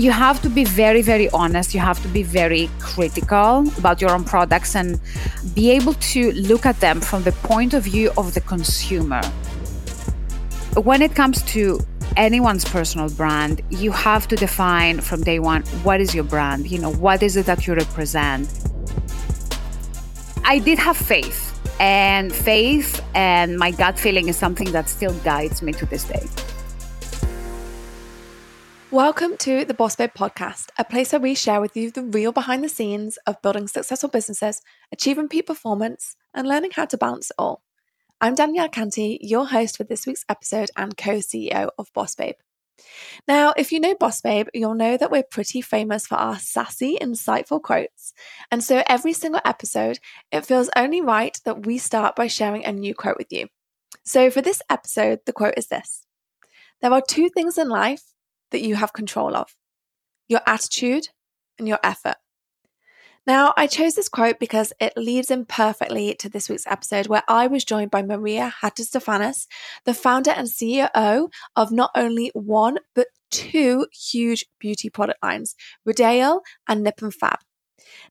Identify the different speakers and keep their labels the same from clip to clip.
Speaker 1: you have to be very, very honest. You have to be very critical about your own products and be able to look at them from the point of view of the consumer. When it comes to anyone's personal brand, you have to define from day one what is your brand? You know, what is it that you represent? I did have faith, and faith and my gut feeling is something that still guides me to this day.
Speaker 2: Welcome to the Boss Babe podcast, a place where we share with you the real behind the scenes of building successful businesses, achieving peak performance, and learning how to balance it all. I'm Danielle Canty, your host for this week's episode and co CEO of Boss Babe. Now, if you know Boss Babe, you'll know that we're pretty famous for our sassy, insightful quotes. And so every single episode, it feels only right that we start by sharing a new quote with you. So for this episode, the quote is this There are two things in life that you have control of your attitude and your effort. Now, I chose this quote because it leads in perfectly to this week's episode where I was joined by Maria Hatzistefanis, the founder and CEO of not only one, but two huge beauty product lines, Rodial and Nip and Fab.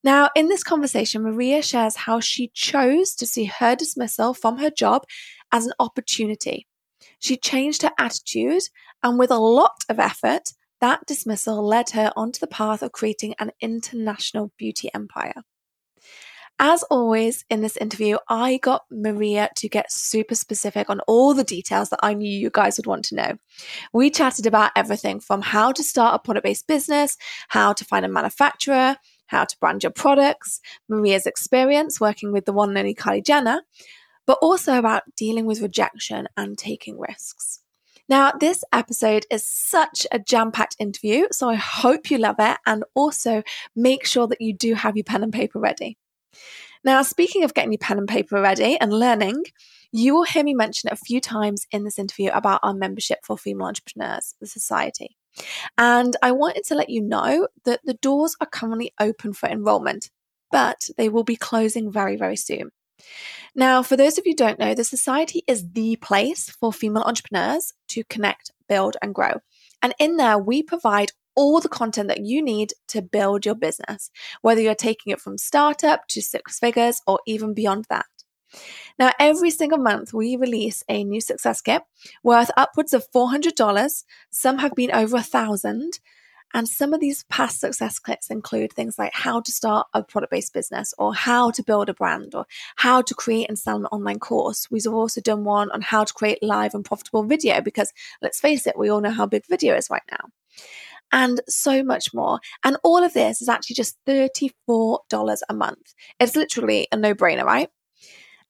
Speaker 2: Now, in this conversation, Maria shares how she chose to see her dismissal from her job as an opportunity. She changed her attitude and with a lot of effort, that dismissal led her onto the path of creating an international beauty empire. As always in this interview, I got Maria to get super specific on all the details that I knew you guys would want to know. We chatted about everything from how to start a product based business, how to find a manufacturer, how to brand your products, Maria's experience working with the one and only Kylie Jenner, but also about dealing with rejection and taking risks. Now, this episode is such a jam packed interview, so I hope you love it and also make sure that you do have your pen and paper ready. Now, speaking of getting your pen and paper ready and learning, you will hear me mention a few times in this interview about our membership for female entrepreneurs, the society. And I wanted to let you know that the doors are currently open for enrollment, but they will be closing very, very soon. Now, for those of you who don't know, the Society is the place for female entrepreneurs to connect, build, and grow. And in there, we provide all the content that you need to build your business, whether you're taking it from startup to six figures or even beyond that. Now, every single month, we release a new success kit worth upwards of $400. Some have been over a thousand. And some of these past success clips include things like how to start a product based business or how to build a brand or how to create and sell an online course. We've also done one on how to create live and profitable video because let's face it, we all know how big video is right now. And so much more. And all of this is actually just $34 a month. It's literally a no brainer, right?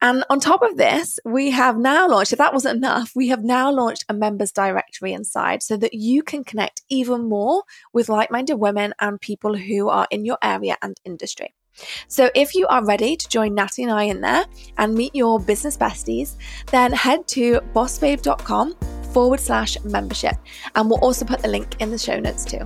Speaker 2: And on top of this, we have now launched, if that wasn't enough, we have now launched a members directory inside so that you can connect even more with like minded women and people who are in your area and industry. So if you are ready to join Natty and I in there and meet your business besties, then head to bossbabe.com forward slash membership. And we'll also put the link in the show notes too.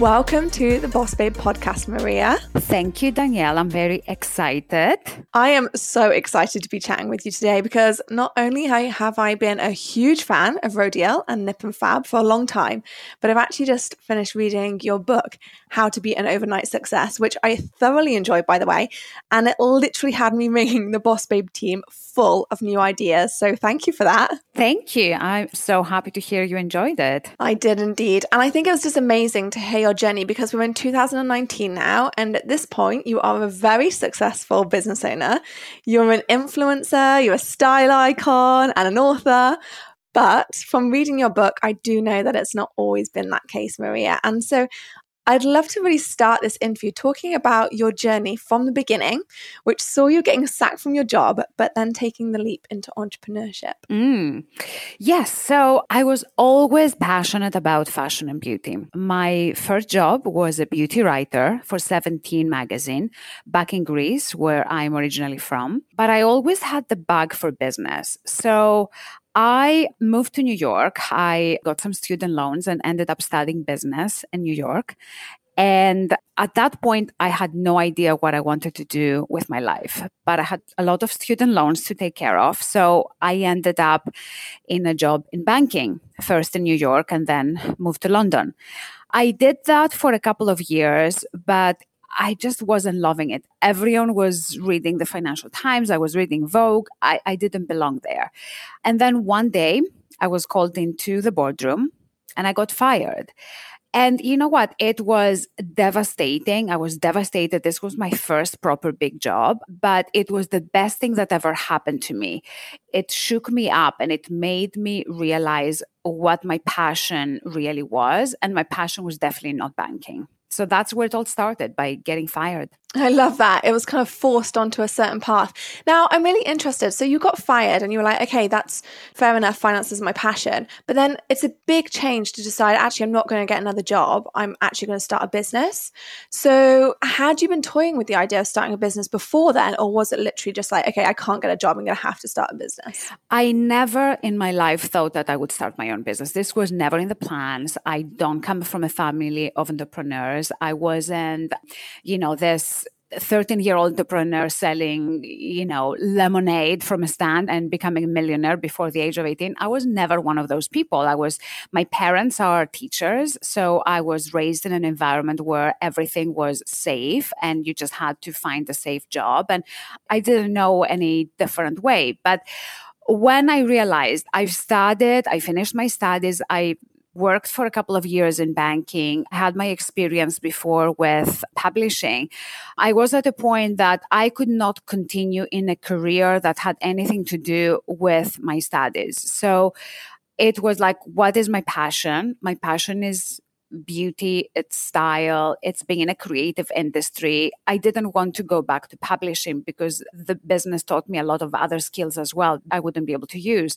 Speaker 2: Welcome to the Boss Babe podcast, Maria.
Speaker 1: Thank you, Danielle. I'm very excited.
Speaker 2: I am so excited to be chatting with you today because not only have I been a huge fan of Rodial and Nip and Fab for a long time, but I've actually just finished reading your book, How to Be an Overnight Success, which I thoroughly enjoyed, by the way. And it literally had me ringing the Boss Babe team full of new ideas. So thank you for that.
Speaker 1: Thank you. I'm so happy to hear you enjoyed it.
Speaker 2: I did indeed. And I think it was just amazing to hear your journey because we're in 2019 now. And at this point, you are a very successful business owner. You're an influencer, you're a style icon, and an author. But from reading your book, I do know that it's not always been that case, Maria. And so I'd love to really start this interview talking about your journey from the beginning, which saw you getting sacked from your job, but then taking the leap into entrepreneurship.
Speaker 1: Mm. Yes. So I was always passionate about fashion and beauty. My first job was a beauty writer for 17 magazine back in Greece, where I'm originally from. But I always had the bug for business. So I moved to New York. I got some student loans and ended up studying business in New York. And at that point, I had no idea what I wanted to do with my life, but I had a lot of student loans to take care of. So I ended up in a job in banking, first in New York and then moved to London. I did that for a couple of years, but I just wasn't loving it. Everyone was reading the Financial Times. I was reading Vogue. I, I didn't belong there. And then one day I was called into the boardroom and I got fired. And you know what? It was devastating. I was devastated. This was my first proper big job, but it was the best thing that ever happened to me. It shook me up and it made me realize what my passion really was. And my passion was definitely not banking. So that's where it all started by getting fired.
Speaker 2: I love that. It was kind of forced onto a certain path. Now, I'm really interested. So you got fired and you were like, okay, that's fair enough. Finance is my passion. But then it's a big change to decide, actually, I'm not going to get another job. I'm actually going to start a business. So had you been toying with the idea of starting a business before then? Or was it literally just like, okay, I can't get a job. I'm going to have to start a business?
Speaker 1: I never in my life thought that I would start my own business. This was never in the plans. I don't come from a family of entrepreneurs. I wasn't, you know, this 13 year old entrepreneur selling, you know, lemonade from a stand and becoming a millionaire before the age of 18. I was never one of those people. I was, my parents are teachers. So I was raised in an environment where everything was safe and you just had to find a safe job. And I didn't know any different way. But when I realized I've studied, I finished my studies, I worked for a couple of years in banking, had my experience before with publishing. I was at a point that I could not continue in a career that had anything to do with my studies. So it was like, what is my passion? My passion is beauty, it's style, it's being in a creative industry. I didn't want to go back to publishing because the business taught me a lot of other skills as well I wouldn't be able to use.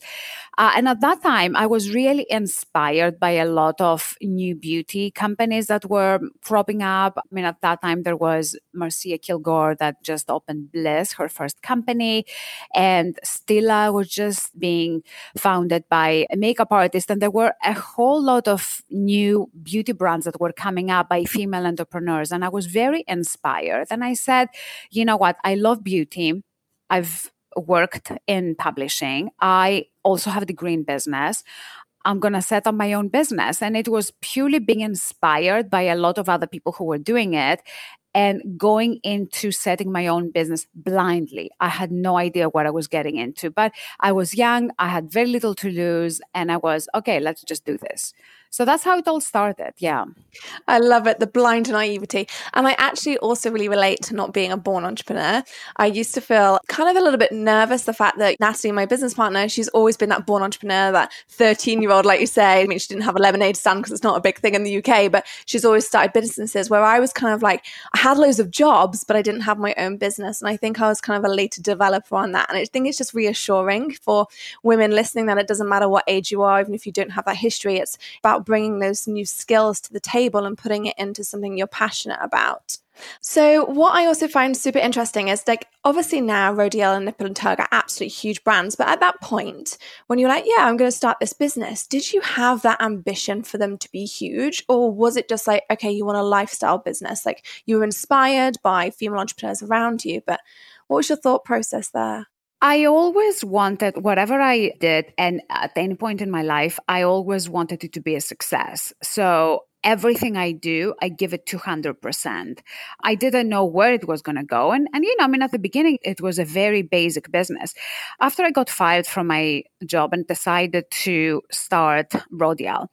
Speaker 1: Uh, and at that time, I was really inspired by a lot of new beauty companies that were cropping up. I mean, at that time, there was Marcia Kilgore that just opened Bliss, her first company, and Stila was just being founded by a makeup artist. And there were a whole lot of new beauty beauty brands that were coming up by female entrepreneurs. And I was very inspired. And I said, you know what? I love beauty. I've worked in publishing. I also have a degree in business. I'm going to set up my own business. And it was purely being inspired by a lot of other people who were doing it and going into setting my own business blindly. I had no idea what I was getting into, but I was young, I had very little to lose, and I was, okay, let's just do this. So that's how it all started. Yeah.
Speaker 2: I love it. The blind naivety. And I actually also really relate to not being a born entrepreneur. I used to feel kind of a little bit nervous the fact that Natalie, my business partner, she's always been that born entrepreneur, that 13 year old, like you say. I mean, she didn't have a lemonade stand because it's not a big thing in the UK, but she's always started businesses where I was kind of like, I had loads of jobs, but I didn't have my own business. And I think I was kind of a later developer on that. And I think it's just reassuring for women listening that it doesn't matter what age you are, even if you don't have that history, it's about about bringing those new skills to the table and putting it into something you're passionate about. So, what I also find super interesting is like, obviously now Rodial and Nip and Fab are absolutely huge brands, but at that point, when you're like, yeah, I'm going to start this business, did you have that ambition for them to be huge? Or was it just like, okay, you want a lifestyle business? Like, you were inspired by female entrepreneurs around you, but what was your thought process there?
Speaker 1: I always wanted whatever I did, and at any point in my life, I always wanted it to be a success. So everything I do, I give it 200%. I didn't know where it was going to go. And, and, you know, I mean, at the beginning, it was a very basic business. After I got fired from my job and decided to start Rodial,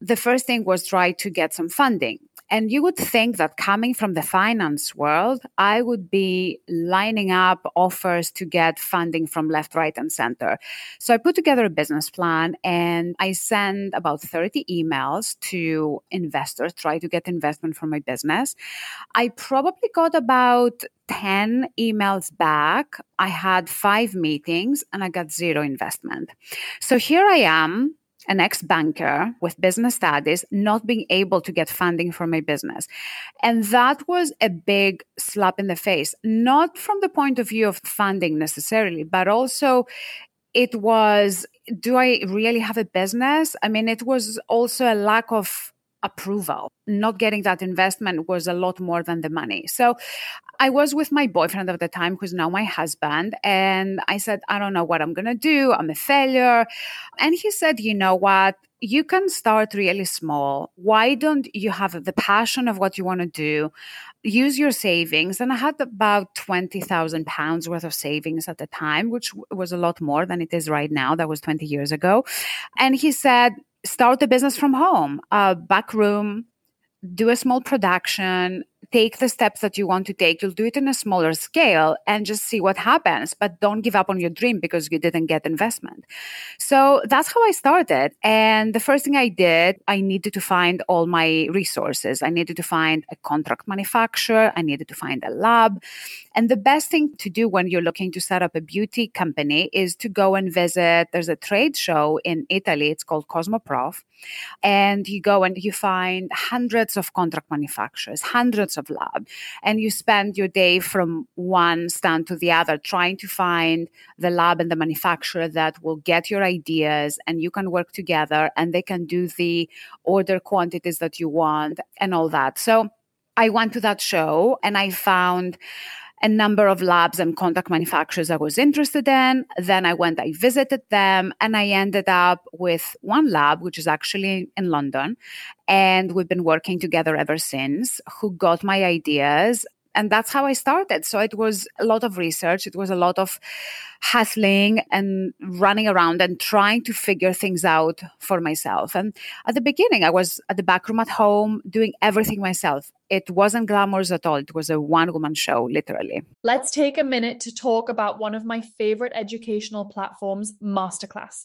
Speaker 1: the first thing was try to get some funding. And you would think that coming from the finance world, I would be lining up offers to get funding from left, right, and center. So I put together a business plan and I sent about 30 emails to investors investors, try to get investment for my business. I probably got about 10 emails back. I had five meetings and I got zero investment. So here I am an ex banker with business studies not being able to get funding for my business. And that was a big slap in the face, not from the point of view of funding necessarily, but also it was do I really have a business? I mean, it was also a lack of approval. Not getting that investment was a lot more than the money. So I was with my boyfriend at the time, who's now my husband. And I said, I don't know what I'm going to do. I'm a failure. And he said, You know what? You can start really small. Why don't you have the passion of what you want to do? Use your savings. And I had about 20,000 pounds worth of savings at the time, which was a lot more than it is right now. That was 20 years ago. And he said, start the business from home, a back room, do a small production, take the steps that you want to take. You'll do it in a smaller scale and just see what happens. But don't give up on your dream because you didn't get investment. So that's how I started. And the first thing I did, I needed to find all my resources. I needed to find a contract manufacturer. I needed to find a lab. And the best thing to do when you're looking to set up a beauty company is to go and visit. There's a trade show in Italy. It's called Cosmoprof. And you go and you find hundreds of contract manufacturers, hundreds of labs, and you spend your day from one stand to the other trying to find the lab and the manufacturer that will get your ideas and you can work together and they can do the order quantities that you want and all that. So i went to that show and i found a number of labs and contact manufacturers I was interested in. Then I went, I visited them, and I ended up with one lab, which is actually in London. And we've been working together ever since, who got my ideas and that's how I started. So it was a lot of research. It was a lot of hustling and running around and trying to figure things out for myself. And at the beginning, I was at the back room at home doing everything myself. It wasn't glamorous at all. It was a one woman show, literally.
Speaker 3: Let's take a minute to talk about one of my favorite educational platforms, Masterclass.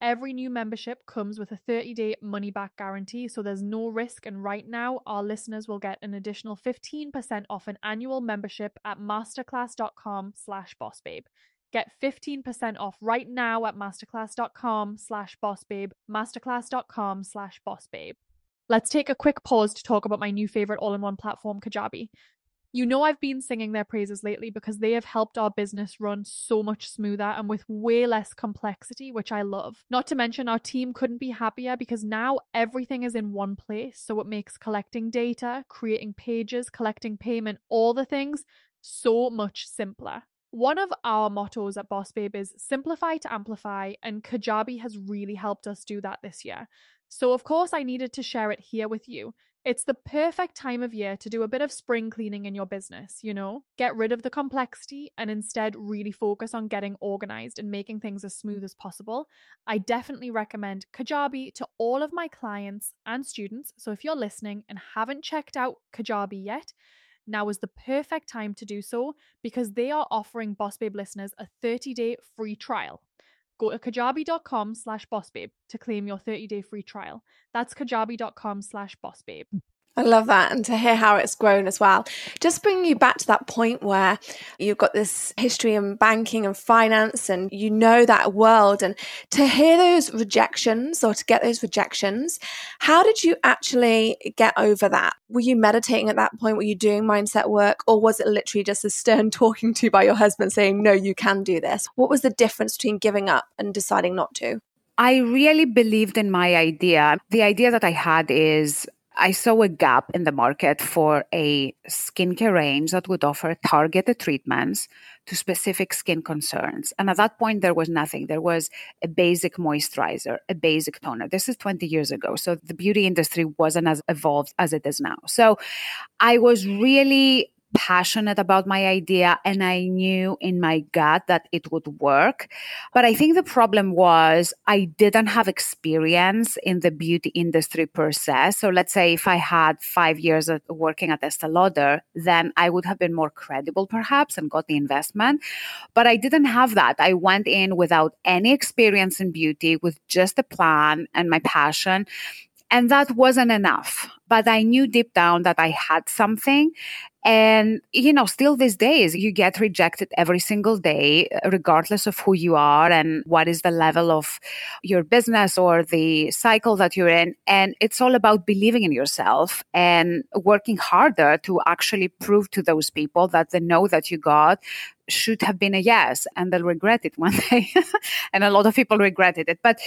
Speaker 3: Every new membership comes with a 30 day money back guarantee, so there's no risk. And right now, our listeners will get an additional 15% off an annual membership at masterclass.com slash bossbabe. Get 15% off right now at masterclass.com slash bossbabe, masterclass.com slash bossbabe. Let's take a quick pause to talk about my new favorite all in one platform, Kajabi. You know, I've been singing their praises lately because they have helped our business run so much smoother and with way less complexity, which I love. Not to mention, our team couldn't be happier because now everything is in one place. So it makes collecting data, creating pages, collecting payment, all the things so much simpler. One of our mottos at Boss Babe is simplify to amplify, and Kajabi has really helped us do that this year. So, of course, I needed to share it here with you it's the perfect time of year to do a bit of spring cleaning in your business, you know? Get rid of the complexity and instead really focus on getting organized and making things as smooth as possible. I definitely recommend Kajabi to all of my clients and students. So if you're listening and haven't checked out Kajabi yet, now is the perfect time to do so because they are offering Boss Babe listeners a 30-day free trial. Go to kajabi.com slash bossbabe to claim your 30-day free trial. That's kajabi.com slash bossbabe.
Speaker 2: I love that. And to hear how it's grown as well. Just bringing you back to that point where you've got this history in banking and finance and you know that world. And to hear those rejections or to get those rejections, how did you actually get over that? Were you meditating at that point? Were you doing mindset work? Or was it literally just a stern talking to by your husband saying, no, you can do this? What was the difference between giving up and deciding not to?
Speaker 1: I really believed in my idea. The idea that I had is I saw a gap in the market for a skincare range that would offer targeted treatments to specific skin concerns. And at that point, there was nothing. There was a basic moisturizer, a basic toner. This is 20 years ago. So the beauty industry wasn't as evolved as it is now. So I was really passionate about my idea and I knew in my gut that it would work. But I think the problem was I didn't have experience in the beauty industry per se. So let's say if I had five years of working at Estee Lauder, then I would have been more credible perhaps and got the investment. But I didn't have that. I went in without any experience in beauty with just a plan and my passion. And that wasn't enough. But I knew deep down that I had something. And, you know, still these days, you get rejected every single day, uh, regardless of who you are and what is the level of your business or the cycle that you're in. And it's all about believing in yourself and working harder to actually prove to those people that the no that you got should have been a yes and they'll regret it one day. and a lot of people regretted it. But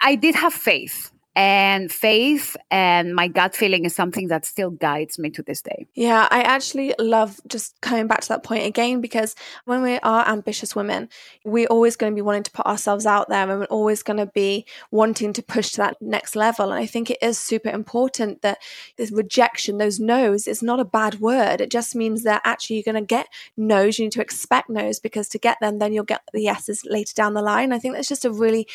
Speaker 1: I did have faith and faith and my gut feeling is something that still guides me to this day.
Speaker 2: Yeah, I actually love just coming back to that point again because when we are ambitious women, we're always going to be wanting to put ourselves out there and we're always going to be wanting to push to that next level. And I think it is super important that this rejection, those no's, is not a bad word. It just means that actually you're going to get no's. You need to expect no's because to get them, then you'll get the yeses later down the line. I think that's just a really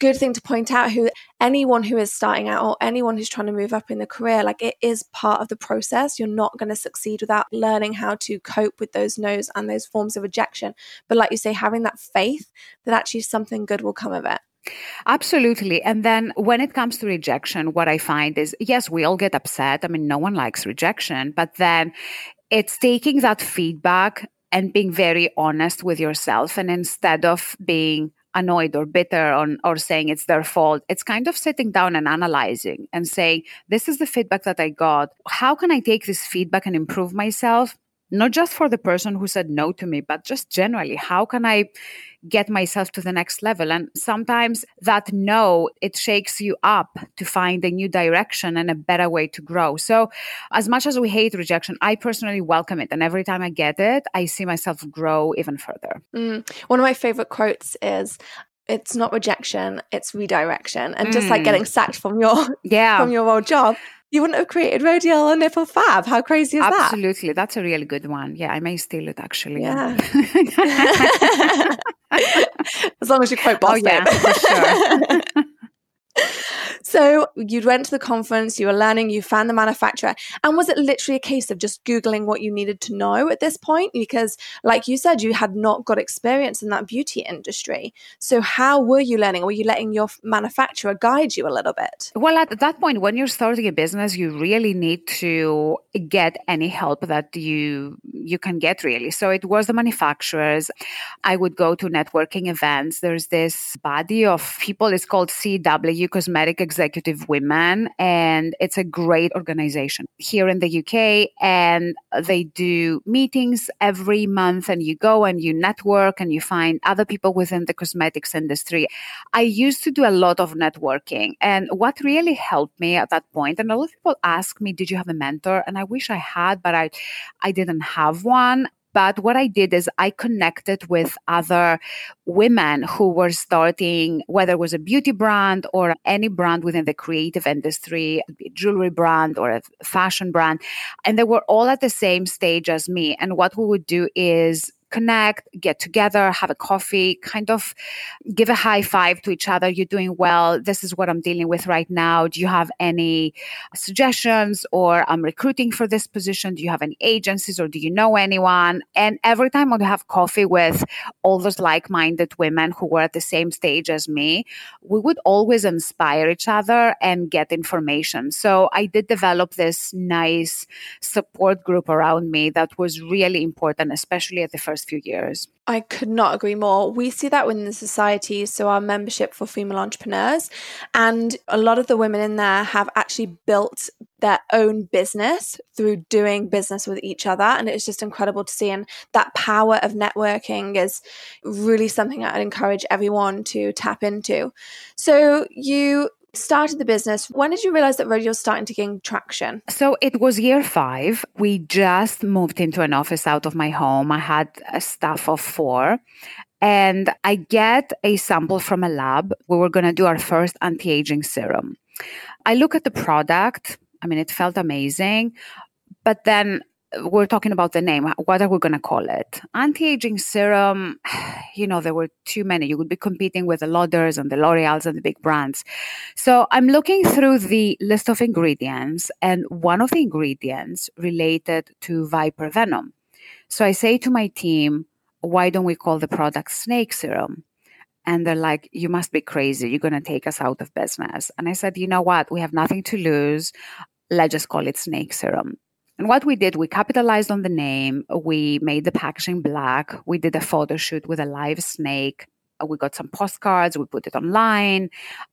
Speaker 2: good thing to point out who anyone who is starting out or anyone who's trying to move up in the career, like it is part of the process. You're not going to succeed without learning how to cope with those no's and those forms of rejection. But like you say, having that faith that actually something good will come of it.
Speaker 1: Absolutely. And then when it comes to rejection, what I find is yes, we all get upset. I mean, no one likes rejection, but then it's taking that feedback and being very honest with yourself. And instead of being annoyed or bitter on or saying it's their fault. It's kind of sitting down and analyzing and saying this is the feedback that i got. How can i take this feedback and improve myself not just for the person who said no to me, but just generally, how can I get myself to the next level? And sometimes that no, it shakes you up to find a new direction and a better way to grow. So, as much as we hate rejection, I personally welcome it. And every time I get it, I see myself grow even further.
Speaker 2: Mm. One of my favorite quotes is, it's not rejection it's redirection and mm. just like getting mm. sacked from your yeah from your old job you wouldn't have created Rodial or Nip and Fab. How crazy is
Speaker 1: Absolutely. that? Absolutely. That's a really good one. Yeah, I may steal it actually.
Speaker 2: Yeah. as long as you quote Boss
Speaker 1: oh, yeah, for sure.
Speaker 2: So you went to the conference, you were learning, you found the manufacturer. And was it literally a case of just Googling what you needed to know at this point? Because, like you said, you had not got experience in that beauty industry. So, how were you learning? Were you letting your manufacturer guide you a little bit?
Speaker 1: Well, at that point, when you're starting a business, you really need to get any help that you you can get really. So it was the manufacturers. I would go to networking events. There's this body of people, it's called CEW Cosmetic Executive Women, and it's a great organization here in the UK. And they do meetings every month, and you go and you network and you find other people within the cosmetics industry. I used to do a lot of networking, and what really helped me at that point, and a lot of people ask me, Did you have a mentor? And I wish I had, but I, I didn't have one. But what I did is I connected with other women who were starting, whether it was a beauty brand or any brand within the creative industry, jewelry brand or a fashion brand. And they were all at the same stage as me. And what we would do is connect, get together, have a coffee, kind of give a high five to each other. You're doing well. This is what I'm dealing with right now. Do you have any suggestions? Or I'm recruiting for this position. Do you have any agencies or do you know anyone? And every time I would have coffee with all those like minded women who were at the same stage as me, we would always inspire each other and get information. So I did develop this nice support group around me that was really important, especially at the first few years.
Speaker 2: I could not agree more. We see that within the society, so our membership for female entrepreneurs, and a lot of the women in there have actually built their own business through doing business with each other. And it's just incredible to see. And that power of networking is really something I'd encourage everyone to tap into. So you started the business, when did you realize that Rodial was starting to gain traction?
Speaker 1: So it was year five. We just moved into an office out of my home. I had a staff of four. And I get a sample from a lab. We were going to do our first anti aging serum. I look at the product. I mean, it felt amazing. But then we're talking about the name. Uh, what are we going to call it? Anti-aging serum. You know, there were too many. You would be competing with the Lauders and the L'Oreals and the big brands. So I'm looking through the list of ingredients, and one of the ingredients related to viper venom. So I say to my team, "Why don't we call the product snake serum?" And they're like, "You must be crazy. You're going to take us out of business." And I said, "You know what? We have nothing to lose. Let's just call it snake serum." And what we did, we capitalized on the name. We made the packaging black. We did a photo shoot with a live snake. Uh, we got some postcards. We put it online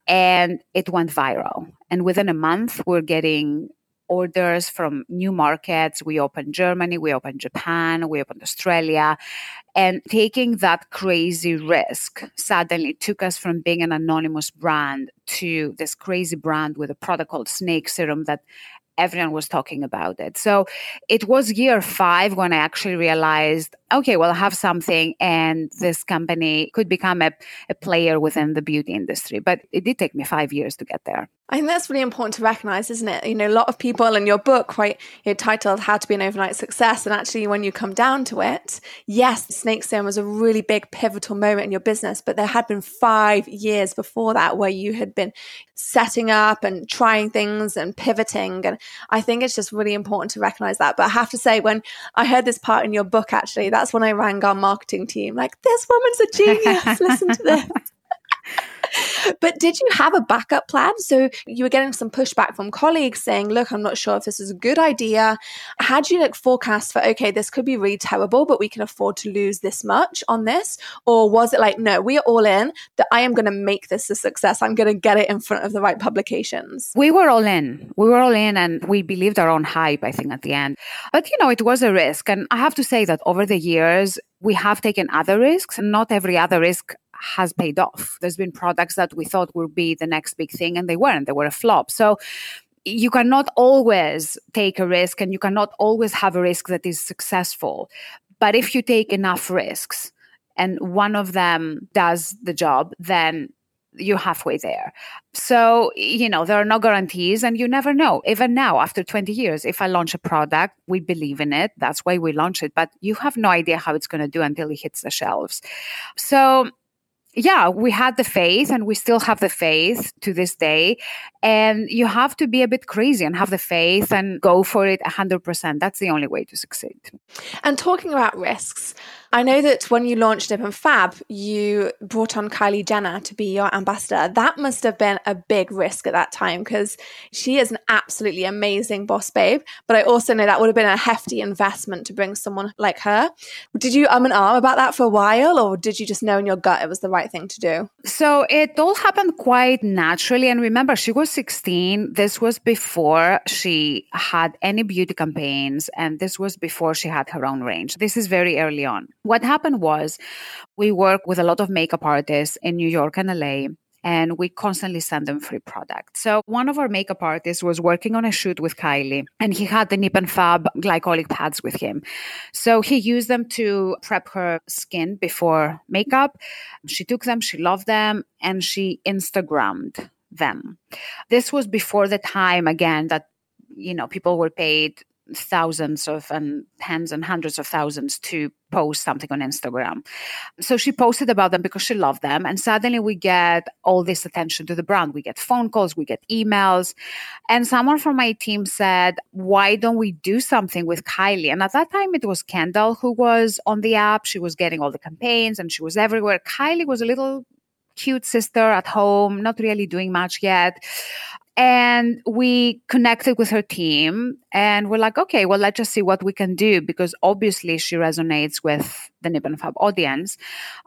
Speaker 1: and it went viral. And within a month, we're getting orders from new markets. We opened Germany, we opened Japan, we opened Australia. And taking that crazy risk suddenly took us from being an anonymous brand to this crazy brand with a product called Snake Serum that everyone was talking about it. So it was year five when I actually realized, okay, well, I have something and this company could become a, a player within the beauty industry. But it did take me five years to get there.
Speaker 2: I think that's really important to recognize, isn't it? You know, a lot of people in your book, right, you're titled How to Be an Overnight Success. And actually, when you come down to it, yes, Snake Serum was a really big pivotal moment in your business, but there had been five years before that where you had been setting up and trying things and pivoting. And I think it's just really important to recognize that. But I have to say, when I heard this part in your book, actually, that's when I rang our marketing team, like, this woman's a genius. Listen to this. but did you have a backup plan? So you were getting some pushback from colleagues saying, look, I'm not sure if this is a good idea. How Had you like forecast for, okay, this could be really terrible, but we can afford to lose this much on this? Or was it like, no, we are all in that I am going to make this a success. I'm going to get it in front of the right publications.
Speaker 1: We were all in. We were all in and we believed our own hype, I think, at the end. But, you know, it was a risk. And I have to say that over the years, we have taken other risks and not every other risk has paid off. There's been products that we thought would be the next big thing and they weren't, they were a flop. So you cannot always take a risk and you cannot always have a risk that is successful. But if you take enough risks and one of them does the job, then you're halfway there. So, you know, there are no guarantees and you never know. Even now, after 20 years, if I launch a product, we believe in it. That's why we launch it. But you have no idea how it's going to do until it hits the shelves. So, yeah, we had the faith and we still have the faith to this day. And you have to be a bit crazy and have the faith and go for it 100%. That's the only way to succeed.
Speaker 2: And talking about risks, I know that when you launched and Fab, you brought on Kylie Jenner to be your ambassador. That must have been a big risk at that time because she is an absolutely amazing boss babe. But I also know that would have been a hefty investment to bring someone like her. Did you um and arm about that for a while, or did you just know in your gut it was the right thing to do?
Speaker 1: So it all happened quite naturally. And remember, she was 16. This was before she had any beauty campaigns, and this was before she had her own range. This is very early on. What happened was we work with a lot of makeup artists in New York and LA and we constantly send them free products. So one of our makeup artists was working on a shoot with Kylie and he had the Nip and Fab glycolic pads with him. So he used them to prep her skin before makeup. She took them, she loved them, and she Instagrammed them. This was before the time again that you know people were paid thousands of and tens and hundreds of thousands to post something on Instagram. So she posted about them because she loved them. And suddenly we get all this attention to the brand. We get phone calls, we get emails. And someone from my team said, Why don't we do something with Kylie? And at that time, it was Kendall who was on the app. She was getting all the campaigns and she was everywhere. Kylie was a little cute sister at home, not really doing much yet. And we connected with her team and we're like, okay, well, let's just see what we can do because obviously she resonates with the Nip and Fab audience.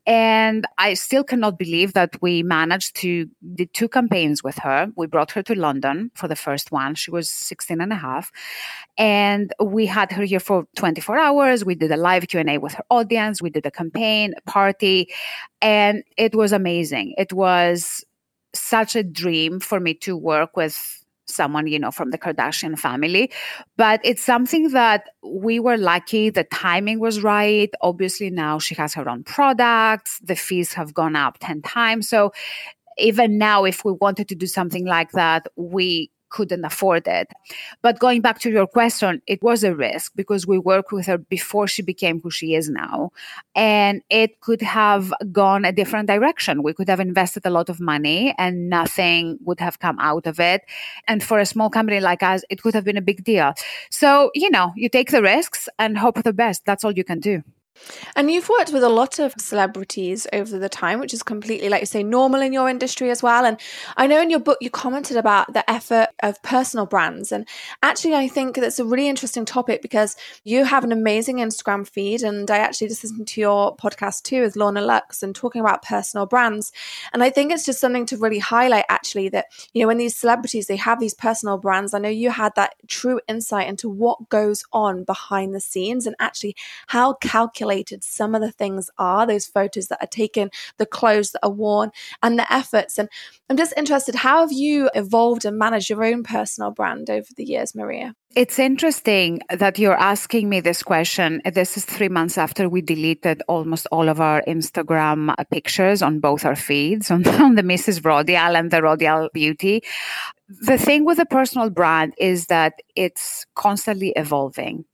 Speaker 1: And I still cannot believe that we managed to do two campaigns with her. We brought her to London for the first one. She was 16 and a half. And we had her here for 24 hours. We did a live Q&A with her audience. We did a campaign, party, and it was amazing. It was such a dream for me to work with someone you know from the kardashian family. But it's something that we were lucky the timing was right. Obviously now she has her own products. The fees have gone up 10 times. So even now if we wanted to do something like that we couldn't afford it. But going back to your question, it was a risk because we worked with her before she became who she is now. And it could have gone a different direction. We could have invested a lot of money and nothing would have come out of it. And for a small company like us, it could have been a big deal. So, you know, you take the risks and hope for the best. That's all you can do.
Speaker 2: And you've worked with a lot of celebrities over the time, which is completely, like you say, normal in your industry as well. And I know in your book you commented about the effort of personal brands. And actually, I think that's a really interesting topic because you have an amazing Instagram feed. And I actually just listened to your podcast too with Lorna Luxe and talking about personal brands. And I think it's just something to really highlight actually that, you know, when these celebrities, they have these personal brands, I know you had that true insight into what goes on behind the scenes and actually how calculated some of the things are, those photos that are taken, the clothes that are worn, and the efforts. And I'm just interested, how have you evolved and managed your own personal brand over the years, Maria?
Speaker 1: It's interesting that you're asking me this question. This is three months after we deleted almost all of our Instagram pictures on both our feeds, on, on the Mrs. Rodial and the Rodial Beauty. The thing with a personal brand is that it's constantly evolving.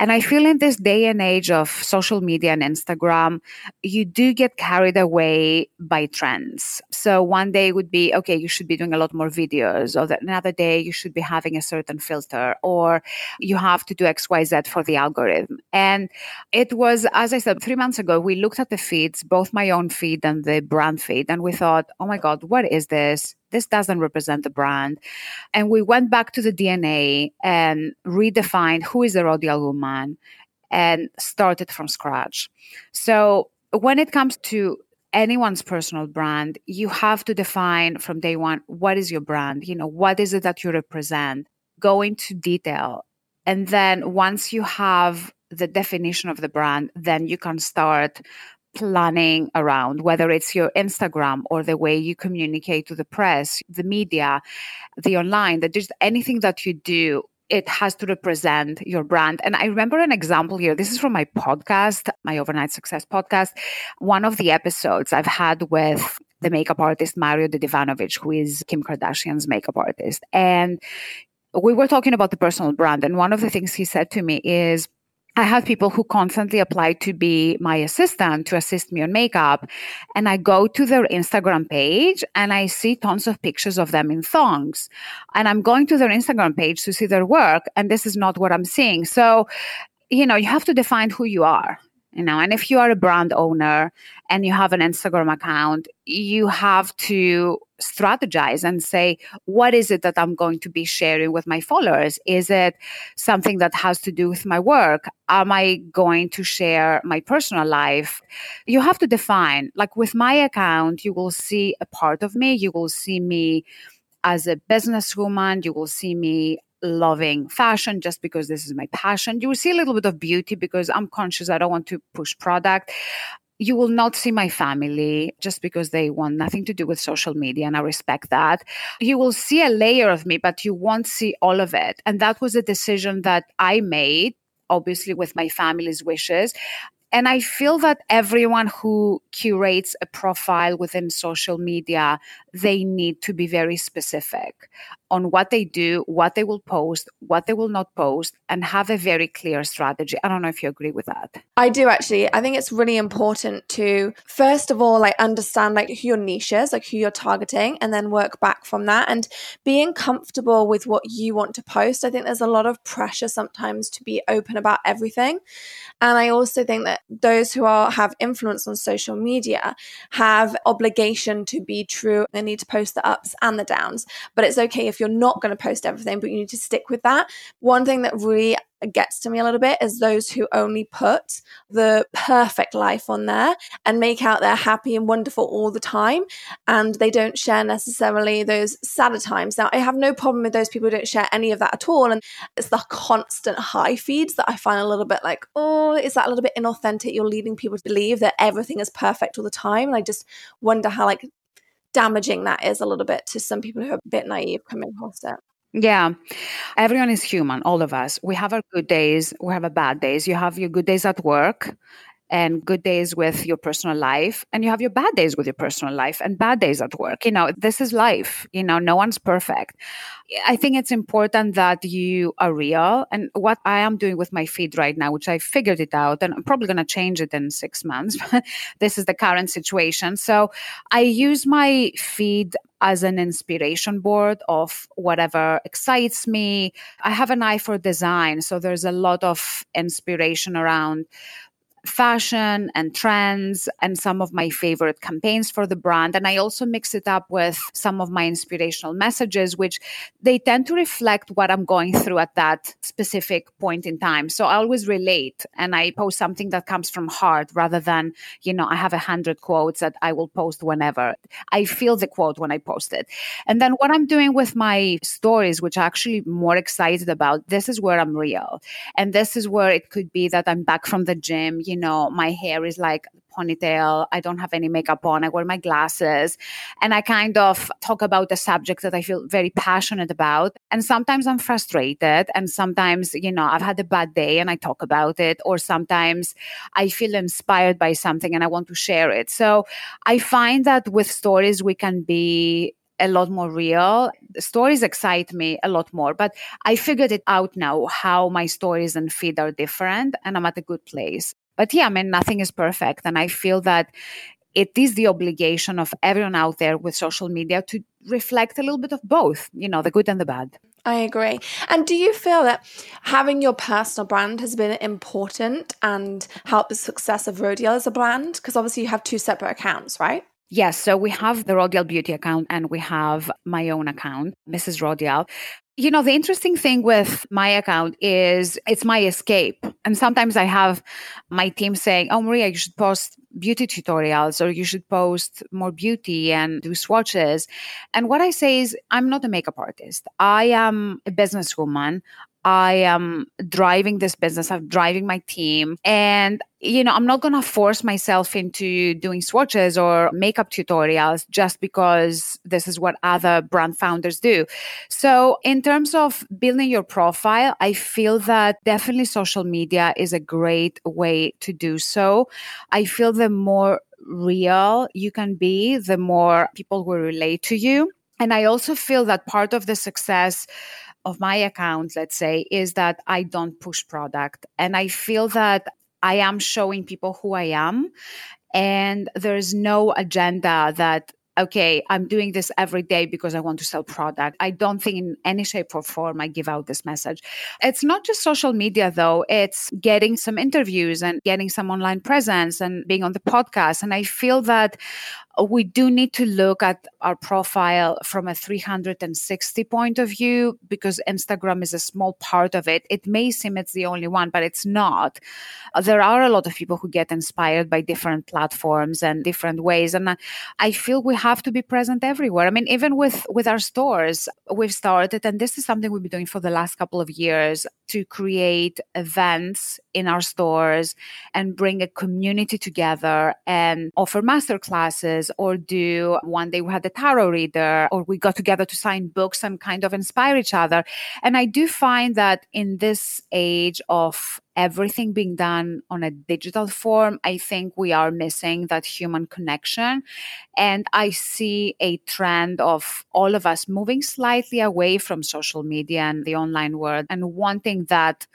Speaker 1: And I feel in this day and age of social media and Instagram, you do get carried away by trends. So one day would be, okay, you should be doing a lot more videos, or another day you should be having a certain filter, or you have to do XYZ for the algorithm. And it was, as I said, three months ago, we looked at the feeds, both my own feed and the brand feed, and we thought, oh my God, what is this? This doesn't represent the brand. And we went back to the DNA and redefined who is a Rodial woman and started from scratch. So when it comes to anyone's personal brand, you have to define from day one what is your brand? You know, what is it that you represent? Go into detail. And then once you have the definition of the brand, then you can start planning around, whether it's your Instagram or the way you communicate to the press, the media, the online, that just anything that you do it has to represent your brand. And I remember an example here. This is from my podcast, my Overnight Success podcast. One of the episodes I've had with the makeup artist Mario Dedivanovic, who is Kim Kardashian's makeup artist. And we were talking about the personal brand. And one of the things he said to me is, I have people who constantly apply to be my assistant to assist me on makeup. And I go to their Instagram page and I see tons of pictures of them in thongs. And I'm going to their Instagram page to see their work. And this is not what I'm seeing. So, you know, you have to define who you are you know and if you are a brand owner and you have an instagram account you have to strategize and say what is it that i'm going to be sharing with my followers? Is it something that has to do with my work? Am i going to share my personal life? You have to define like with my account you will see a part of me. You will see me as a businesswoman. You will see me loving fashion just because this is my passion. You will see a little bit of beauty because I'm conscious I don't want to push product. You will not see my family just because they want nothing to do with social media, and I respect that. You will see a layer of me, but you won't see all of it. And that was a decision that I made, obviously, with my family's wishes. And I feel that everyone who curates a profile within social media, they need to be very specific. On what they do, what they will post, what they will not post, and have a very clear strategy. I don't know if you agree with that.
Speaker 2: I do actually. I think it's really important to first of all like understand like who your niche is, like who you're targeting, and then work back from that. And being comfortable with what you want to post. I think there's a lot of pressure sometimes to be open about everything. And I also think that those who are have influence on social media have obligation to be true. They need to post the ups and the downs. But it's okay if you're not going to post everything, but you need to stick with that. One thing that really gets to me a little bit is those who only put the perfect life on there and make out they're happy and wonderful all the time and they don't share necessarily those sadder times. Now i have no problem with those people who don't share any of that at all and it's the constant high feeds that i find a little bit like oh is that a little bit inauthentic? You're leading people to believe that everything is perfect all the time. And i just wonder how like damaging that is a little bit to some people who are a bit naive coming across it.
Speaker 1: Yeah. Everyone is human, all of us. We have our good days, we have our bad days. You have your good days at work and good days with your personal life and you have your bad days with your personal life and bad days at work. You know this is life you know no one's perfect. I think it's important that you are real and what i am doing with my feed right now which i figured it out and i'm probably going to change it in 6 months this is the current situation. So i use my feed as an inspiration board of whatever excites me. I have an eye for design, so there's a lot of inspiration around fashion and trends and some of my favorite campaigns for the brand. And i also mix it up with some of my inspirational messages which they tend to reflect what i'm going through at that specific point in time. So i always relate and i post something that comes from heart rather than you know i have a hundred quotes that i will post whenever. I feel the quote when i post it. And then what i'm doing with my stories which i'm actually more excited about this is where i'm real. And this is where it could be that i'm back from the gym you know, my hair is like ponytail. I don't have any makeup on. I wear my glasses. And I kind of talk about a subject that I feel very passionate about. And sometimes I'm frustrated. And sometimes, you know, I've had a bad day and I talk about it. Or sometimes I feel inspired by something and I want to share it. So I find that with stories, we can be a lot more real. The stories excite me a lot more, but I figured it out now how my stories and feed are different, and I'm at a good place. But yeah, I mean, nothing is perfect. And I feel that it is the obligation of everyone out there with social media to reflect a little bit of both, you know, the good and the bad.
Speaker 2: I agree. And do you feel that having your personal brand has been important and helped the success of Rodial as a brand? Because obviously you have two separate accounts, right?
Speaker 1: Yes. So we have the Rodial Beauty account and we have my own account, Mrs. Rodial. You know, the interesting thing with my account is it's my escape. And sometimes I have my team saying, Oh, Maria, you should post beauty tutorials or you should post more beauty and do swatches. And what I say is, I'm not a makeup artist. I am a businesswoman. I am driving this business, I'm driving my team. And, you know, I'm not going to force myself into doing swatches or makeup tutorials just because this is what other brand founders do. So, in terms of building your profile, I feel that definitely social media is a great way to do so. I feel the more real you can be, the more people will relate to you. And I also feel that part of the success of my account, let's say, is that I don't push product. And I feel that I am showing people who I am. And there's no agenda that okay, I'm doing this every day because I want to sell product. I don't think in any shape or form I give out this message. It's not just social media though, it's getting some interviews and getting some online presence and being on the podcast. And I feel that we do need to look at our profile from a 360 point of view because Instagram is a small part of it. It may seem it's the only one, but it's not. There are a lot of people who get inspired by different platforms and different ways. And I feel we have to be present everywhere. I mean, even with, with our stores, we've started, and this is something we've been doing for the last couple of years to create events in our stores and bring a community together and offer master classes or do one day we had a tarot reader or we got together to sign books and kind of inspire each other and i do find that in this age of everything being done on a digital form, I think we are missing that human connection. And I see a trend of all of us moving slightly away from social media and the online world and wanting that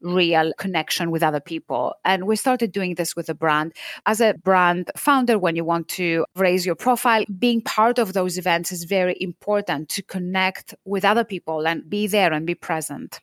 Speaker 1: real connection with other people. And we started doing this with the brand. As a brand founder, when you want to raise your profile, being part of those events is very important to connect with other people and be there and be present.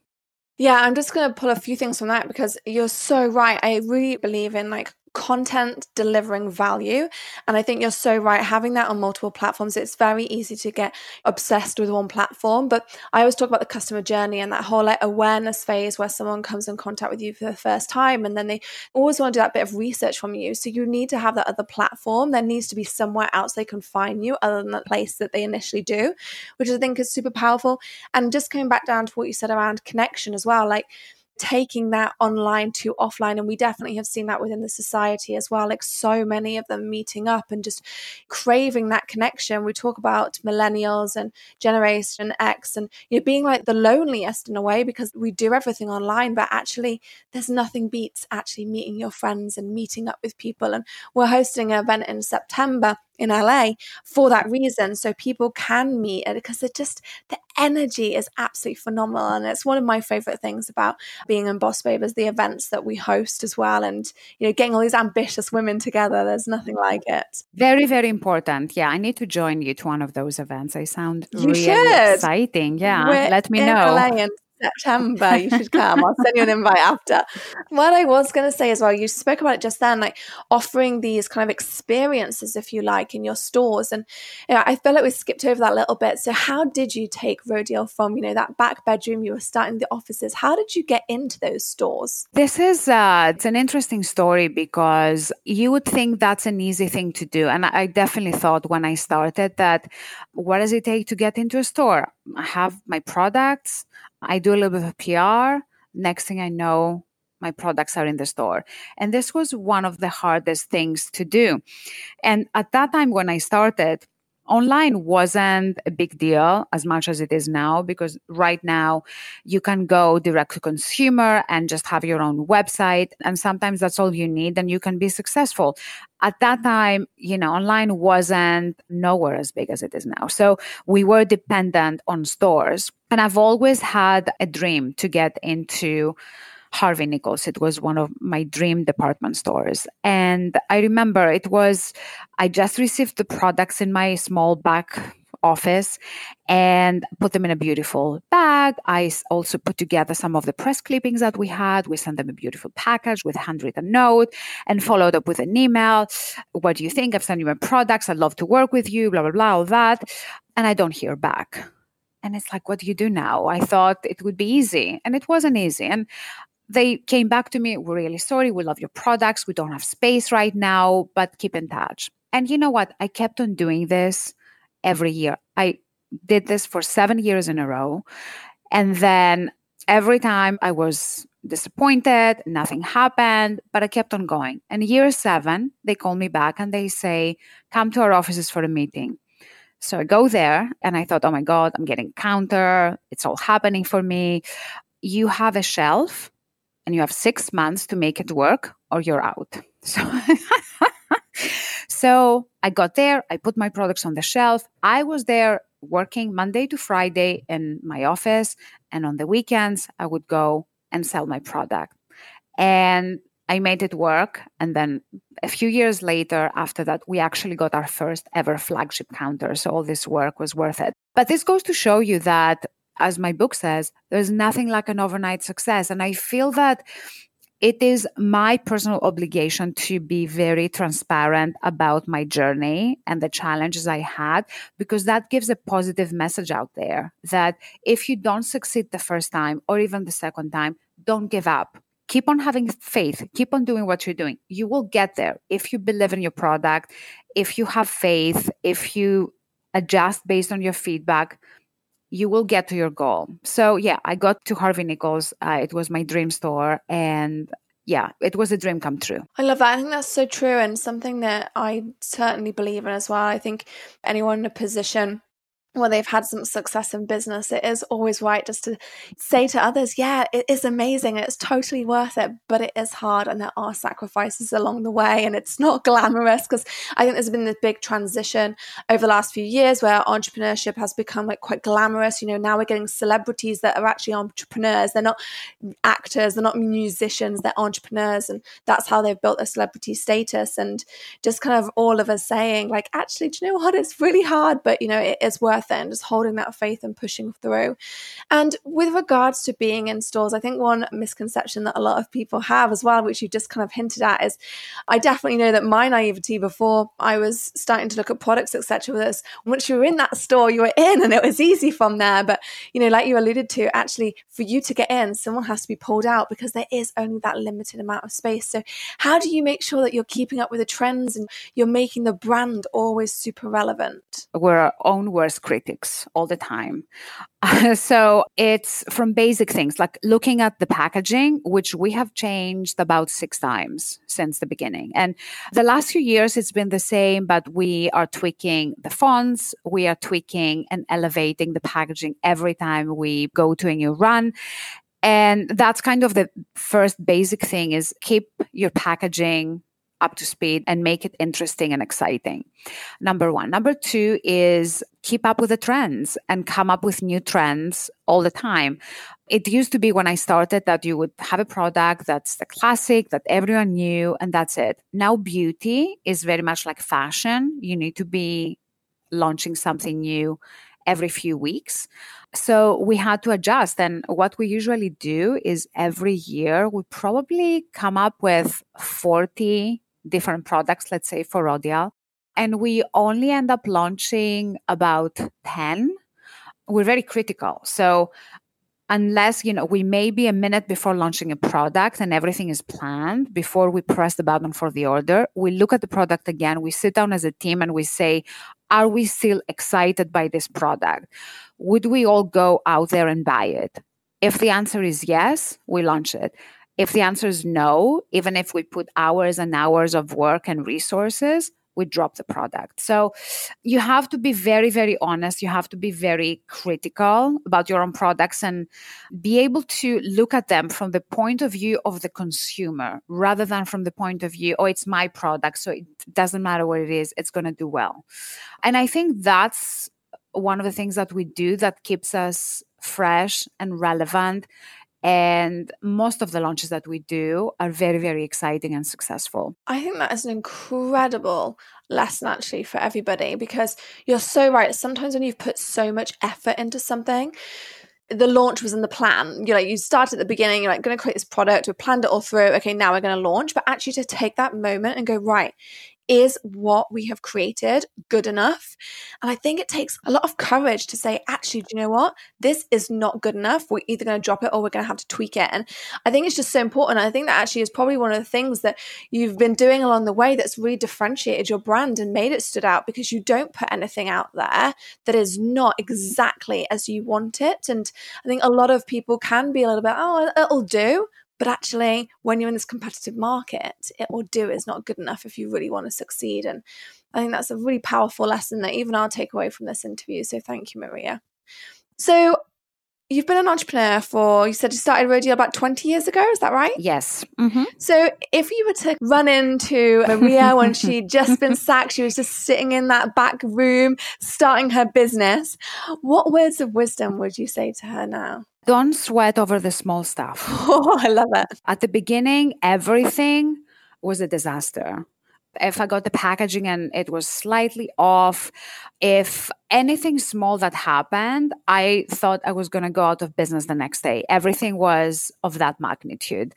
Speaker 2: Yeah, I'm just going to pull a few things from that because you're so right. I really believe in like content delivering value. And I think you're so right. Having that on multiple platforms, it's very easy to get obsessed with one platform. But I always talk about the customer journey and that whole like awareness phase where someone comes in contact with you for the first time and then they always want to do that bit of research from you. So you need to have that other platform. There needs to be somewhere else they can find you other than the place that they initially do, which I think is super powerful. And just coming back down to what you said around connection as well, like taking that online to offline. And we definitely have seen that within the Société as well. Like so many of them meeting up and just craving that connection. We talk about millennials and Generation X and you know, being like the loneliest in a way because we do everything online, but actually there's nothing beats actually meeting your friends and meeting up with people. And we're hosting an event in September in LA for that reason. So people can meet because it just, the energy is absolutely phenomenal. And it's one of my favorite things about being in Boss Babe is the events that we host as well. And, you know, getting all these ambitious women together, there's nothing like it.
Speaker 1: Very, very important. Yeah. I need to join you to one of those events. I sound
Speaker 2: You
Speaker 1: really
Speaker 2: should.
Speaker 1: exciting. Yeah.
Speaker 2: We're
Speaker 1: Let me know.
Speaker 2: LA in September. You should come. I'll send you an invite after. What I was going to say as well, you spoke about it just then, like offering these kind of experiences, if you like, in your stores. And you know, I feel like we skipped over that a little bit. So, how did you take Rodial from, you know, that back bedroom you were starting the offices? How did you get into those stores?
Speaker 1: This is uh, it's an interesting story because you would think that's an easy thing to do, and I definitely thought when I started that what does it take to get into a store? I have my products, I do a little bit of PR. Next thing I know, my products are in the store, and this was one of the hardest things to do. And at that time when I started, online wasn't a big deal as much as it is now because right now you can go direct to consumer and just have your own website and sometimes that's all you need and you can be successful. At that time you know online wasn't nowhere as big as it is now. So we were dependent on stores. And i've always had a dream to get into Harvey Nichols. It was one of my dream department stores. And I remember it was, I just received the products in my small back office and put them in a beautiful bag. I also put together some of the press clippings that we had. We sent them a beautiful package with a handwritten note and followed up with an email. What do you think? I've sent you my products. I'd love to work with you, blah, blah, blah, all that. And I don't hear back. And it's like, what do you do now? I thought it would be easy, and it wasn't easy. And they came back to me, we're really sorry, we love your products, we don't have space right now, but keep in touch. And you know what? I kept on doing this every year. I did this for seven years in a row. And then every time I was disappointed, nothing happened, but I kept on going. And year seven, they call me back and they say, come to our offices for a meeting. So I go there and I thought, oh my God, I'm getting counter. It's all happening for me. You have a shelf and you have six months to make it work or you're out. So, so I got there, I put my products on the shelf. I was there working Monday to Friday in my office, and on the weekends, I would go and sell my product. And I made it work. And then a few years later, after that, we actually got our first ever flagship counter. So all this work was worth it. But this goes to show you that as my book says, there's nothing like an overnight success. And I feel that it is my personal obligation to be very transparent about my journey and the challenges I had, because that gives a positive message out there that if you don't succeed the first time or even the second time, don't give up. Keep on having faith. Keep on doing what you're doing. You will get there if you believe in your product, if you have faith, if you adjust based on your feedback you will get to your goal. So yeah, I got to Harvey Nichols. Uh, it was my dream store, and yeah, it was a dream come true.
Speaker 2: I love that. I think that's so true, and something that I certainly believe in as well. I think anyone in a position when they've had some success in business, it is always right just to say to others, yeah, it is amazing. It's totally worth it, but it is hard and there are sacrifices along the way and it's not glamorous because I think there's been this big transition over the last few years where entrepreneurship has become like quite glamorous. You know, now we're getting celebrities that are actually entrepreneurs. They're not actors, they're not musicians, they're entrepreneurs. And that's how they've built their celebrity status. And just kind of all of us saying, like, actually, do you know what? It's really hard, but you know, it is worth and just holding that faith and pushing through. And with regards to being in stores, I think one misconception that a lot of people have as well, which you just kind of hinted at, is I definitely know that my naivety before I was starting to look at products, etc., was once you were in that store, you were in and it was easy from there. But, you know, like you alluded to, actually, for you to get in, someone has to be pulled out because there is only that limited amount of space. So, how do you make sure that you're keeping up with the trends and you're making the brand always super relevant?
Speaker 1: We're our own worst critics all the time. so it's from basic things like looking at the packaging, which we have changed about six times since the beginning. And the last few years, it's been the same, but we are tweaking the fonts, we are tweaking and elevating the packaging every time we go to a new run and that's kind of the first basic thing is keep your packaging up to speed and make it interesting and exciting. Number one. Number two is keep up with the trends and come up with new trends all the time. It used to be when I started that you would have a product that's the classic that everyone knew and that's it. Now beauty is very much like fashion. You need to be launching something new every few weeks. So we had to adjust. And what we usually do is every year we probably come up with 40 different products, let's say for Rodial. And we only end up launching about 10. We're very critical. So unless you know we may be a minute before launching a product and everything is planned before we press the button for the order we look at the product again we sit down as a team and we say are we still excited by this product would we all go out there and buy it if the answer is yes we launch it if the answer is no, even if we put hours and hours of work and resources, we drop the product. So you have to be very, very honest. You have to be very critical about your own products and be able to look at them from the point of view of the consumer rather than from the point of view, oh, it's my product. So it doesn't matter what it is, it's going to do well. And I think that's one of the things that we do that keeps us fresh and relevant and most of the launches that we do are very, very exciting and successful.
Speaker 2: I think that is an incredible lesson actually for everybody because you're so right. Sometimes when you've put so much effort into something, the launch was in the plan. You're like, you start at the beginning, you're like, going to create this product, we planned it all through. Okay, now we're going to launch. But actually, to take that moment and go, right, is what we have created good enough? And I think it takes a lot of courage to say, actually, do you know what? This is not good enough. We're either going to drop it or we're going to have to tweak it. And I think it's just so important. I think that actually is probably one of the things that you've been doing along the way that's really differentiated your brand and made it stood out because you don't put anything out there that is not exactly as you want it. And I think a lot of people can be a little bit, oh, it'll do. But actually, when you're in this competitive market, it will do is not good enough if you really want to succeed. And I think that's a really powerful lesson that even I'll take away from this interview. So thank you, Maria. So you've been an entrepreneur for you said you started Rodial about 20 years ago is that right
Speaker 1: yes mm-hmm.
Speaker 2: so if you were to run into maria when she'd just been sacked she was just sitting in that back room starting her business what words of wisdom would you say to her now
Speaker 1: don't sweat over the small stuff.
Speaker 2: Oh, I love it.
Speaker 1: At the beginning, everything was a disaster. If I got the packaging and it was slightly off, if anything small that happened, I thought I was going to go out of business the next day. Everything was of that magnitude.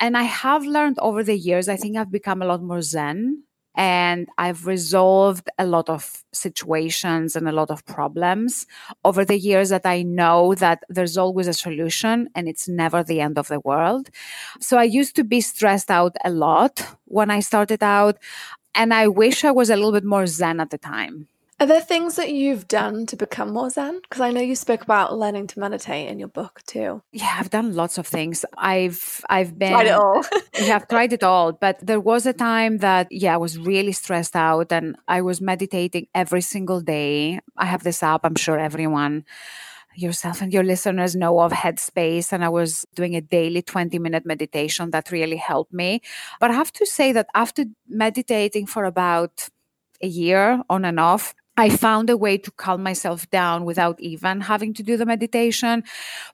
Speaker 1: And I have learned over the years, I think I've become a lot more zen and I've resolved a lot of situations and a lot of problems over the years that I know that there's always a solution and it's never the end of the world. So I used to be stressed out a lot when I started out and I wish I was a little bit more zen at the time.
Speaker 2: Are there things that you've done to become more zen? Because I know you spoke about learning to meditate in your book too.
Speaker 1: Yeah, I've done lots of things. I've I've been
Speaker 2: Tried it all.
Speaker 1: yeah, I've tried it all. But there was a time that yeah, I was really stressed out and I was meditating every single day. I have this app, I'm sure everyone yourself and your listeners know of Headspace, and I was doing a daily 20 minute meditation that really helped me. But I have to say that after meditating for about a year on and off, I found a way to calm myself down without even having to do the meditation.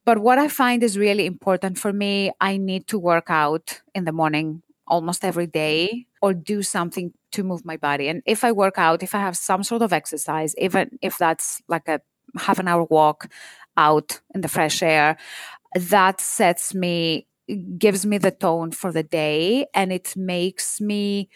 Speaker 1: But what I find is really important for me, I need to work out in the morning almost every day or do something to move my body. And if I work out, if I have some sort of exercise, even if that's like a half an hour walk out in the fresh air, that sets me, gives me the tone for the day and it makes me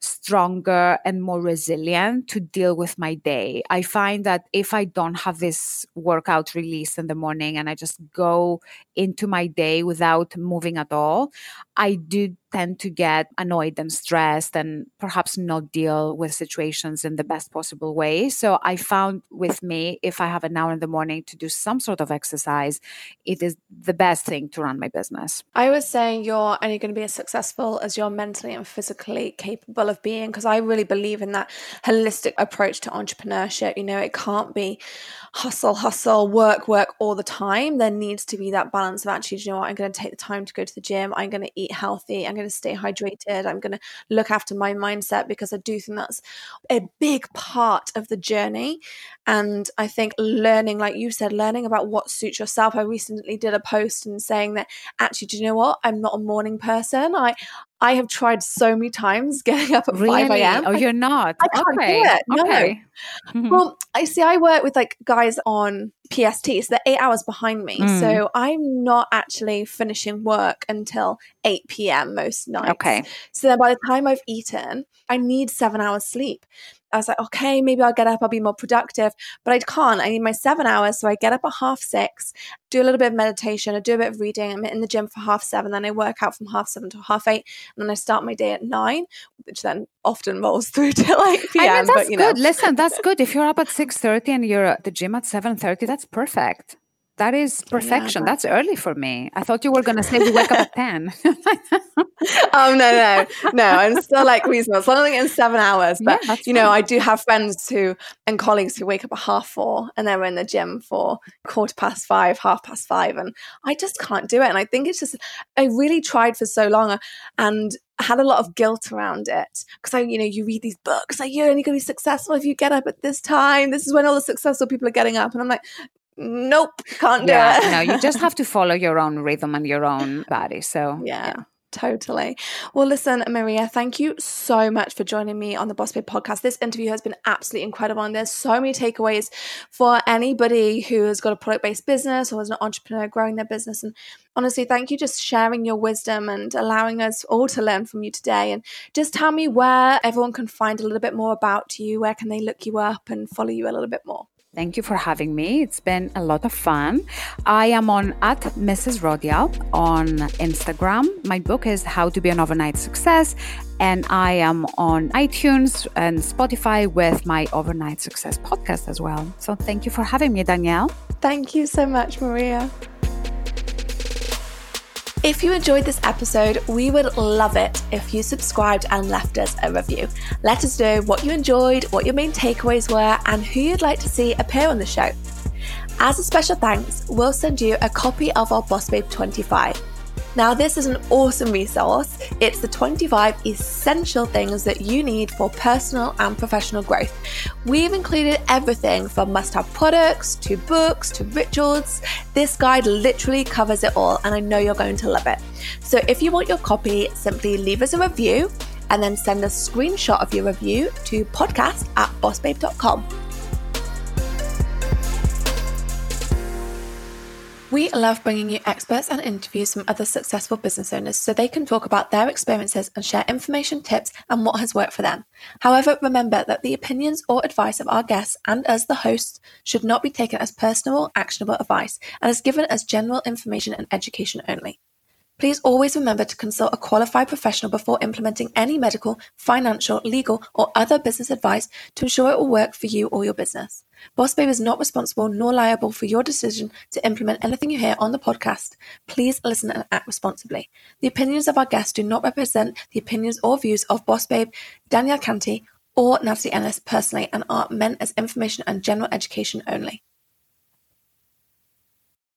Speaker 1: stronger and more resilient to deal with my day. I find that if I don't have this workout release in the morning and I just go into my day without moving at all, I do tend to get annoyed and stressed and perhaps not deal with situations in the best possible way. So I found with me, if I have an hour in the morning to do some sort of exercise, it is the best thing to run my business.
Speaker 2: I was saying you're only going to be as successful as you're mentally and physically capable of being because I really believe in that holistic approach to entrepreneurship. You know, it can't be hustle, hustle, work, work all the time. There needs to be that balance of actually, you know what, I'm going to take the time to go to the gym. I'm going to eat healthy. I'm going to stay hydrated. I'm going to look after my mindset because I do think that's a big part of the journey. And I think learning, like you said, learning about what suits yourself. I recently did a post and saying that actually, do you know what? I'm not a morning person. I I have tried so many times getting up at
Speaker 1: really?
Speaker 2: 5 a.m.
Speaker 1: Oh, you're not?
Speaker 2: I can't
Speaker 1: okay.
Speaker 2: do it. No.
Speaker 1: Okay.
Speaker 2: Well, I see I work with like guys on PST, so they're eight hours behind me.
Speaker 1: Mm.
Speaker 2: So I'm not actually finishing work until 8 p.m. most nights.
Speaker 1: Okay.
Speaker 2: So then by the time I've eaten, I need seven hours sleep. I was like, okay, maybe I'll get up, I'll be more productive, but I can't. I need my seven hours. So I get up at half six, do a little bit of meditation, I do a bit of reading. I'm in the gym for half seven, then I work out from half seven to half eight, and then I start my day at nine, which then often rolls through to like PM.
Speaker 1: I mean, that's
Speaker 2: but you know,
Speaker 1: good. Listen, that's good. If you're up at 6.30 and you're at the gym at 7.30, that's perfect. That is perfection.
Speaker 2: but-
Speaker 1: That's early for me. I thought you were going to say we wake up at 10.
Speaker 2: oh no no no i'm still like reasonable only in seven hours but
Speaker 1: Yeah,
Speaker 2: you know i do have friends who and colleagues who wake up at half four and they're in the gym for quarter past five half past five and i just can't do it and i think it's just i really tried for so long and had a lot of guilt around it because I, you know, you read these books like you're only going to be successful if you get up at this time. This is when all the successful people are getting up, and I'm like, nope, can't do
Speaker 1: yeah,
Speaker 2: it.
Speaker 1: no, you just have to follow your own rhythm and your own body. So,
Speaker 2: Yeah. Totally. Well, listen, Maria, thank you so much for joining me on the Boss Babe podcast. This interview has been absolutely incredible, and there's so many takeaways for anybody who has got a product based business or is an entrepreneur growing their business. And honestly, thank you just sharing your wisdom and allowing us all to learn from you today. And just tell me where everyone can find a little bit more about you. Where can they look you up and follow you a little bit more?
Speaker 1: Thank you for having me. It's been a lot of fun. I am on at Mrs. Rodial on Instagram. My book is How to Be an Overnight Success, and I am on iTunes and Spotify with my Overnight Success podcast as well. So thank you for having me, Danielle.
Speaker 2: Thank you so much, Maria. If you enjoyed this episode, we would love it if you subscribed and left us a review. Let us know what you enjoyed, what your main takeaways were, and who you'd like to see appear on the show. As a special thanks, we'll send you a copy of our Boss Babe 25. Now, this is an awesome resource. It's the 25 essential things that you need for personal and professional growth. We've included everything from must have products to books to rituals. This guide literally covers it all, and I know you're going to love it. So, if you want your copy, simply leave us a review and then send a screenshot of your review to podcast at bossbabe.com. We love bringing you experts and interviews from other successful business owners so they can talk about their experiences and share information, tips, and what has worked for them. However, remember that the opinions or advice of our guests and us, the hosts, should not be taken as personal actionable advice and is given as general information and education only. Please always remember to consult a qualified professional before implementing any medical, financial, legal, or other business advice to ensure it will work for you or your business. Boss Babe is not responsible nor liable for your decision to implement anything you hear on the podcast. Please listen and act responsibly. The opinions of our guests do not represent the opinions or views of Boss Babe, Danielle Canty, or Natalie Ennis personally and are meant as information and general education only.